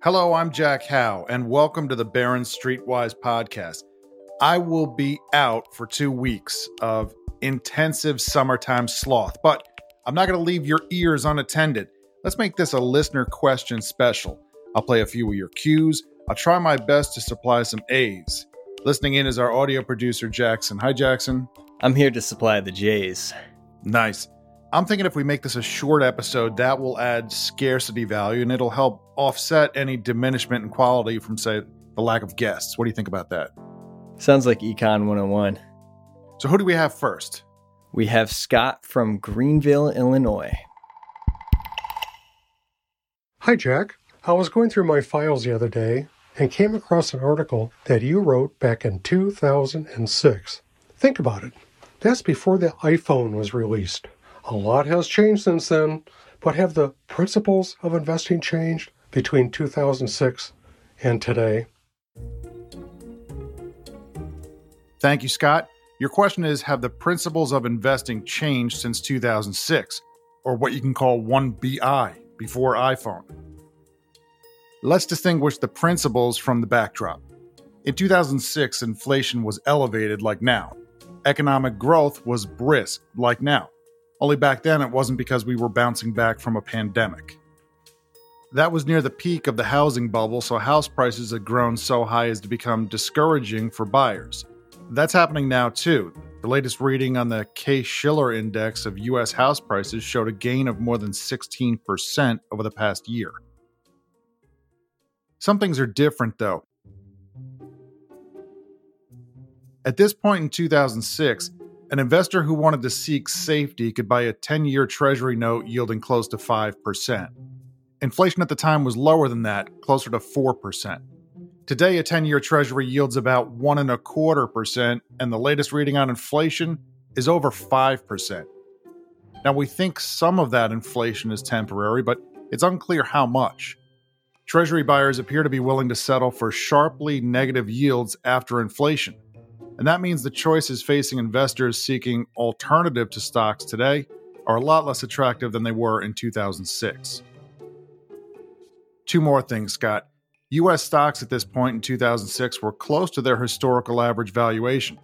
Hello, I'm Jack Hough, and welcome to the Barron's Streetwise podcast. I will be out for two weeks of intensive summertime sloth, but I'm not going to leave your ears unattended. Let's make this a listener question special. I'll play a few of your cues. I'll try my best to supply some A's. Listening in is our audio producer, Jackson. Hi, Jackson. I'm here to supply the J's. Nice. I'm thinking if we make this a short episode, that will add scarcity value and it'll help offset any diminishment in quality from, say, the lack of guests. What do you think about that? Sounds like Econ 101. So, who do we have first? We have Scott from Greenville, Illinois. Hi, Jack. I was going through my files the other day and came across an article that you wrote back in 2006. Think about it. That's before the iPhone was released. A lot has changed since then, but have the principles of investing changed between 2006 and today? Thank you, Scott. Your question is Have the principles of investing changed since 2006, or what you can call 1BI, before iPhone? Let's distinguish the principles from the backdrop. In 2006, inflation was elevated like now. Economic growth was brisk like now. Only back then it wasn't because we were bouncing back from a pandemic. That was near the peak of the housing bubble, so house prices had grown so high as to become discouraging for buyers. That's happening now too. The latest reading on the Case Shiller index of US house prices showed a gain of more than 16% over the past year. Some things are different though. At this point in 2006, an investor who wanted to seek safety could buy a 10 year Treasury note yielding close to 5%. Inflation at the time was lower than that, closer to 4%. Today, a 10 year Treasury yields about one and a quarter percent, and the latest reading on inflation is over 5%. Now, we think some of that inflation is temporary, but it's unclear how much. Treasury buyers appear to be willing to settle for sharply negative yields after inflation. And that means the choices facing investors seeking alternative to stocks today are a lot less attractive than they were in 2006. Two more things, Scott. US stocks at this point in 2006 were close to their historical average valuation.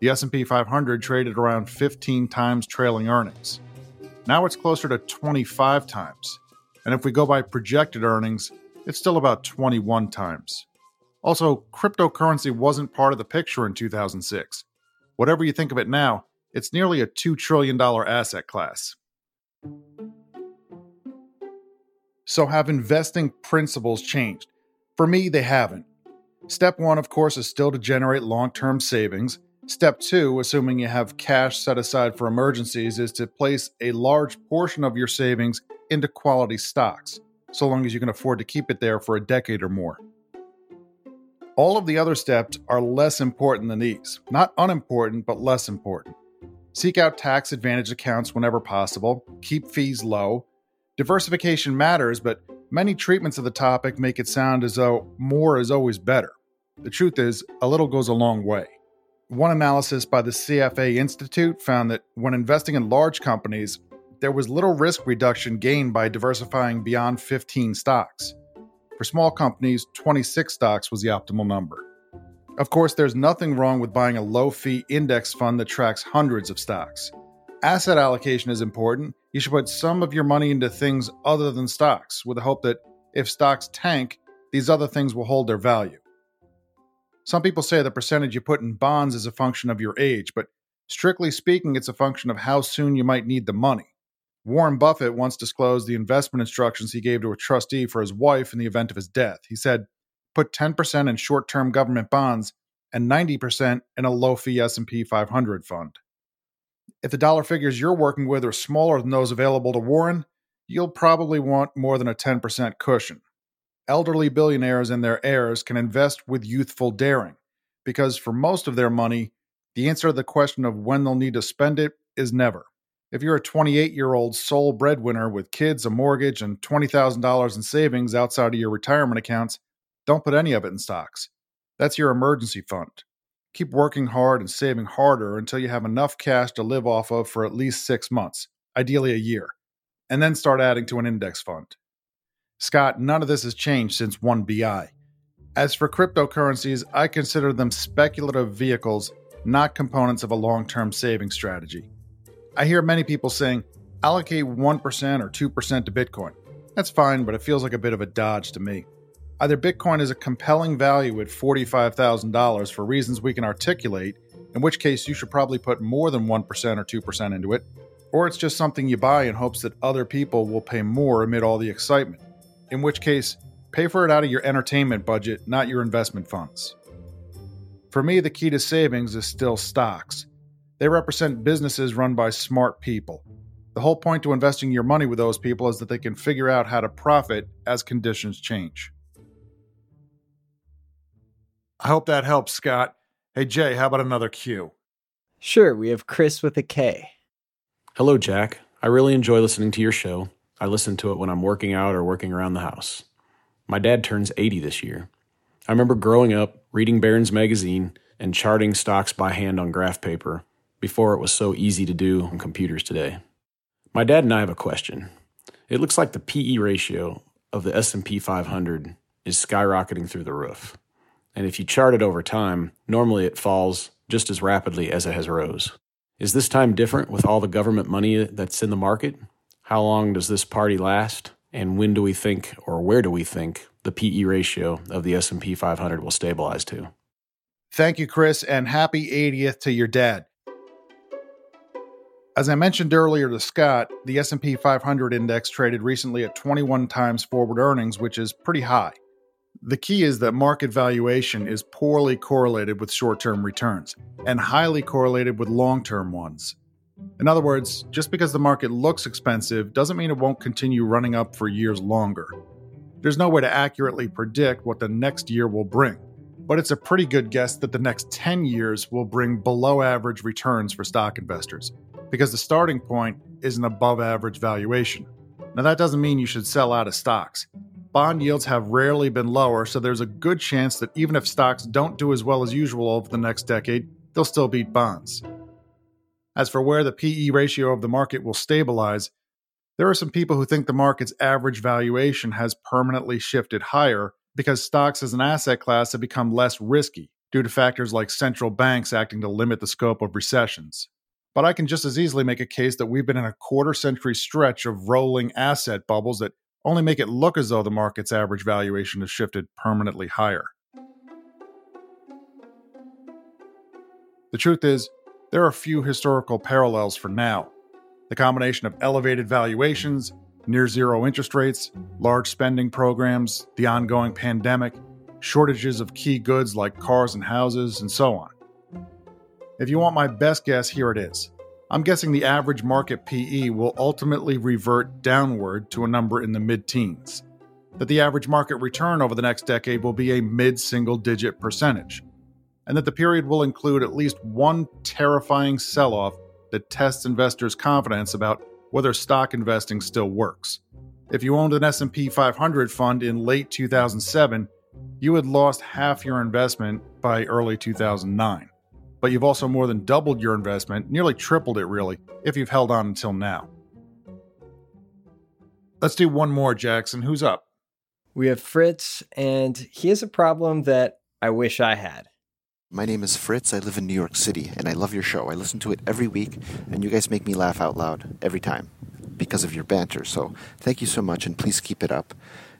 The S&P 500 traded around 15 times trailing earnings. Now it's closer to 25 times. And if we go by projected earnings, it's still about 21 times. Also, cryptocurrency wasn't part of the picture in 2006. Whatever you think of it now, it's nearly a $2 trillion asset class. So, have investing principles changed? For me, they haven't. Step one, of course, is still to generate long term savings. Step two, assuming you have cash set aside for emergencies, is to place a large portion of your savings into quality stocks, so long as you can afford to keep it there for a decade or more. All of the other steps are less important than these. Not unimportant, but less important. Seek out tax advantage accounts whenever possible, keep fees low. Diversification matters, but many treatments of the topic make it sound as though more is always better. The truth is, a little goes a long way. One analysis by the CFA Institute found that when investing in large companies, there was little risk reduction gained by diversifying beyond 15 stocks. For small companies, 26 stocks was the optimal number. Of course, there's nothing wrong with buying a low fee index fund that tracks hundreds of stocks. Asset allocation is important. You should put some of your money into things other than stocks, with the hope that if stocks tank, these other things will hold their value. Some people say the percentage you put in bonds is a function of your age, but strictly speaking, it's a function of how soon you might need the money. Warren Buffett once disclosed the investment instructions he gave to a trustee for his wife in the event of his death. He said, "Put 10% in short-term government bonds and 90% in a low-fee S&P 500 fund." If the dollar figures you're working with are smaller than those available to Warren, you'll probably want more than a 10% cushion. Elderly billionaires and their heirs can invest with youthful daring because for most of their money, the answer to the question of when they'll need to spend it is never. If you're a 28 year old sole breadwinner with kids, a mortgage, and $20,000 in savings outside of your retirement accounts, don't put any of it in stocks. That's your emergency fund. Keep working hard and saving harder until you have enough cash to live off of for at least six months, ideally a year, and then start adding to an index fund. Scott, none of this has changed since 1BI. As for cryptocurrencies, I consider them speculative vehicles, not components of a long term saving strategy. I hear many people saying, allocate 1% or 2% to Bitcoin. That's fine, but it feels like a bit of a dodge to me. Either Bitcoin is a compelling value at $45,000 for reasons we can articulate, in which case you should probably put more than 1% or 2% into it, or it's just something you buy in hopes that other people will pay more amid all the excitement, in which case, pay for it out of your entertainment budget, not your investment funds. For me, the key to savings is still stocks. They represent businesses run by smart people. The whole point to investing your money with those people is that they can figure out how to profit as conditions change. I hope that helps, Scott. Hey, Jay, how about another Q? Sure, we have Chris with a K. Hello, Jack. I really enjoy listening to your show. I listen to it when I'm working out or working around the house. My dad turns 80 this year. I remember growing up, reading Barron's magazine, and charting stocks by hand on graph paper before it was so easy to do on computers today. My dad and I have a question. It looks like the PE ratio of the S&P 500 is skyrocketing through the roof. And if you chart it over time, normally it falls just as rapidly as it has rose. Is this time different with all the government money that's in the market? How long does this party last? And when do we think or where do we think the PE ratio of the S&P 500 will stabilize to? Thank you, Chris, and happy 80th to your dad. As I mentioned earlier to Scott, the S&P 500 index traded recently at 21 times forward earnings, which is pretty high. The key is that market valuation is poorly correlated with short term returns and highly correlated with long term ones. In other words, just because the market looks expensive doesn't mean it won't continue running up for years longer. There's no way to accurately predict what the next year will bring, but it's a pretty good guess that the next 10 years will bring below average returns for stock investors, because the starting point is an above average valuation. Now, that doesn't mean you should sell out of stocks bond yields have rarely been lower, so there's a good chance that even if stocks don't do as well as usual over the next decade, they'll still beat bonds. As for where the PE ratio of the market will stabilize, there are some people who think the market's average valuation has permanently shifted higher because stocks as an asset class have become less risky due to factors like central banks acting to limit the scope of recessions. But I can just as easily make a case that we've been in a quarter century stretch of rolling asset bubbles that only make it look as though the market's average valuation has shifted permanently higher. The truth is, there are few historical parallels for now. The combination of elevated valuations, near zero interest rates, large spending programs, the ongoing pandemic, shortages of key goods like cars and houses, and so on. If you want my best guess, here it is. I'm guessing the average market PE will ultimately revert downward to a number in the mid teens. That the average market return over the next decade will be a mid single digit percentage. And that the period will include at least one terrifying sell off that tests investors' confidence about whether stock investing still works. If you owned an S&P 500 fund in late 2007, you had lost half your investment by early 2009 but you've also more than doubled your investment, nearly tripled it really, if you've held on until now. Let's do one more, Jackson. Who's up? We have Fritz, and he has a problem that I wish I had. My name is Fritz. I live in New York City, and I love your show. I listen to it every week, and you guys make me laugh out loud every time because of your banter. So thank you so much, and please keep it up.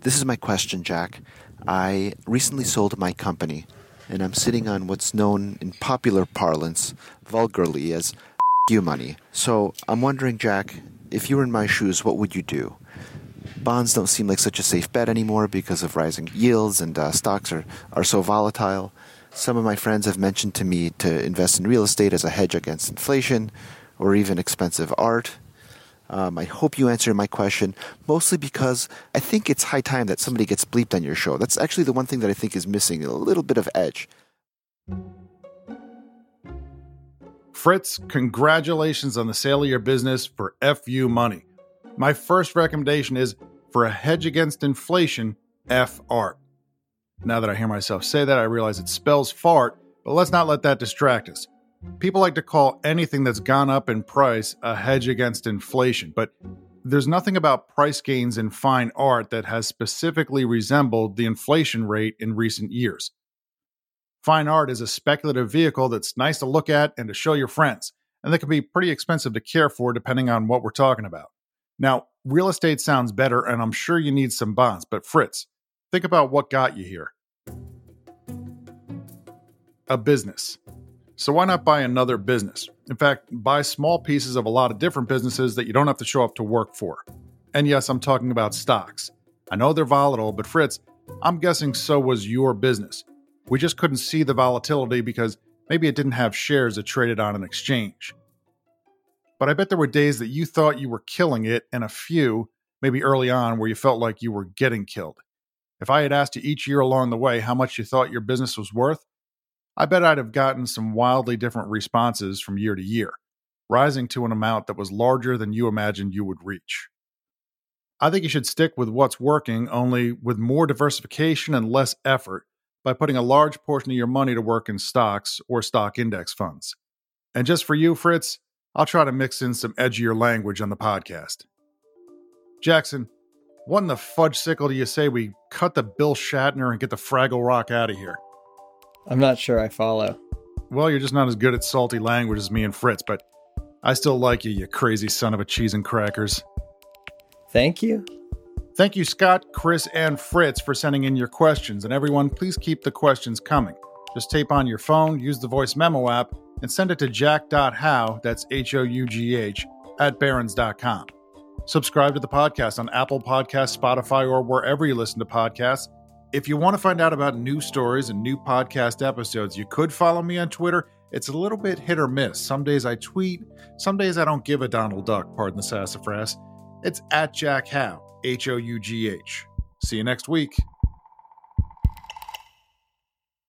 This is my question, Jack. I recently sold my company and I'm sitting on what's known in popular parlance vulgarly as you money. So I'm wondering, Jack, if you were in my shoes, what would you do? Bonds don't seem like such a safe bet anymore because of rising yields and uh, stocks are, are so volatile. Some of my friends have mentioned to me to invest in real estate as a hedge against inflation or even expensive art. Um, I hope you answered my question, mostly because I think it's high time that somebody gets bleeped on your show. That's actually the one thing that I think is missing a little bit of edge. Fritz, congratulations on the sale of your business for FU money. My first recommendation is for a hedge against inflation, F art. Now that I hear myself say that, I realize it spells fart, but let's not let that distract us. People like to call anything that's gone up in price a hedge against inflation, but there's nothing about price gains in fine art that has specifically resembled the inflation rate in recent years. Fine art is a speculative vehicle that's nice to look at and to show your friends, and that can be pretty expensive to care for depending on what we're talking about. Now, real estate sounds better, and I'm sure you need some bonds, but Fritz, think about what got you here. A business. So why not buy another business? In fact, buy small pieces of a lot of different businesses that you don't have to show up to work for. And yes, I'm talking about stocks. I know they're volatile, but Fritz, I'm guessing so was your business. We just couldn't see the volatility because maybe it didn't have shares that traded on an exchange. But I bet there were days that you thought you were killing it, and a few, maybe early on, where you felt like you were getting killed. If I had asked you each year along the way how much you thought your business was worth, I bet I'd have gotten some wildly different responses from year to year, rising to an amount that was larger than you imagined you would reach. I think you should stick with what's working, only with more diversification and less effort by putting a large portion of your money to work in stocks or stock index funds. And just for you, Fritz, I'll try to mix in some edgier language on the podcast. Jackson, what in the fudge sickle do you say we cut the Bill Shatner and get the Fraggle Rock out of here? I'm not sure I follow. Well, you're just not as good at salty language as me and Fritz, but I still like you, you crazy son of a cheese and crackers. Thank you. Thank you, Scott, Chris, and Fritz, for sending in your questions. And everyone, please keep the questions coming. Just tape on your phone, use the voice memo app, and send it to jack.hough, that's H O U G H, at barrons.com. Subscribe to the podcast on Apple Podcasts, Spotify, or wherever you listen to podcasts. If you want to find out about new stories and new podcast episodes, you could follow me on Twitter. It's a little bit hit or miss. Some days I tweet, some days I don't give a Donald Duck, pardon the sassafras. It's at Jack Hough, H O U G H. See you next week.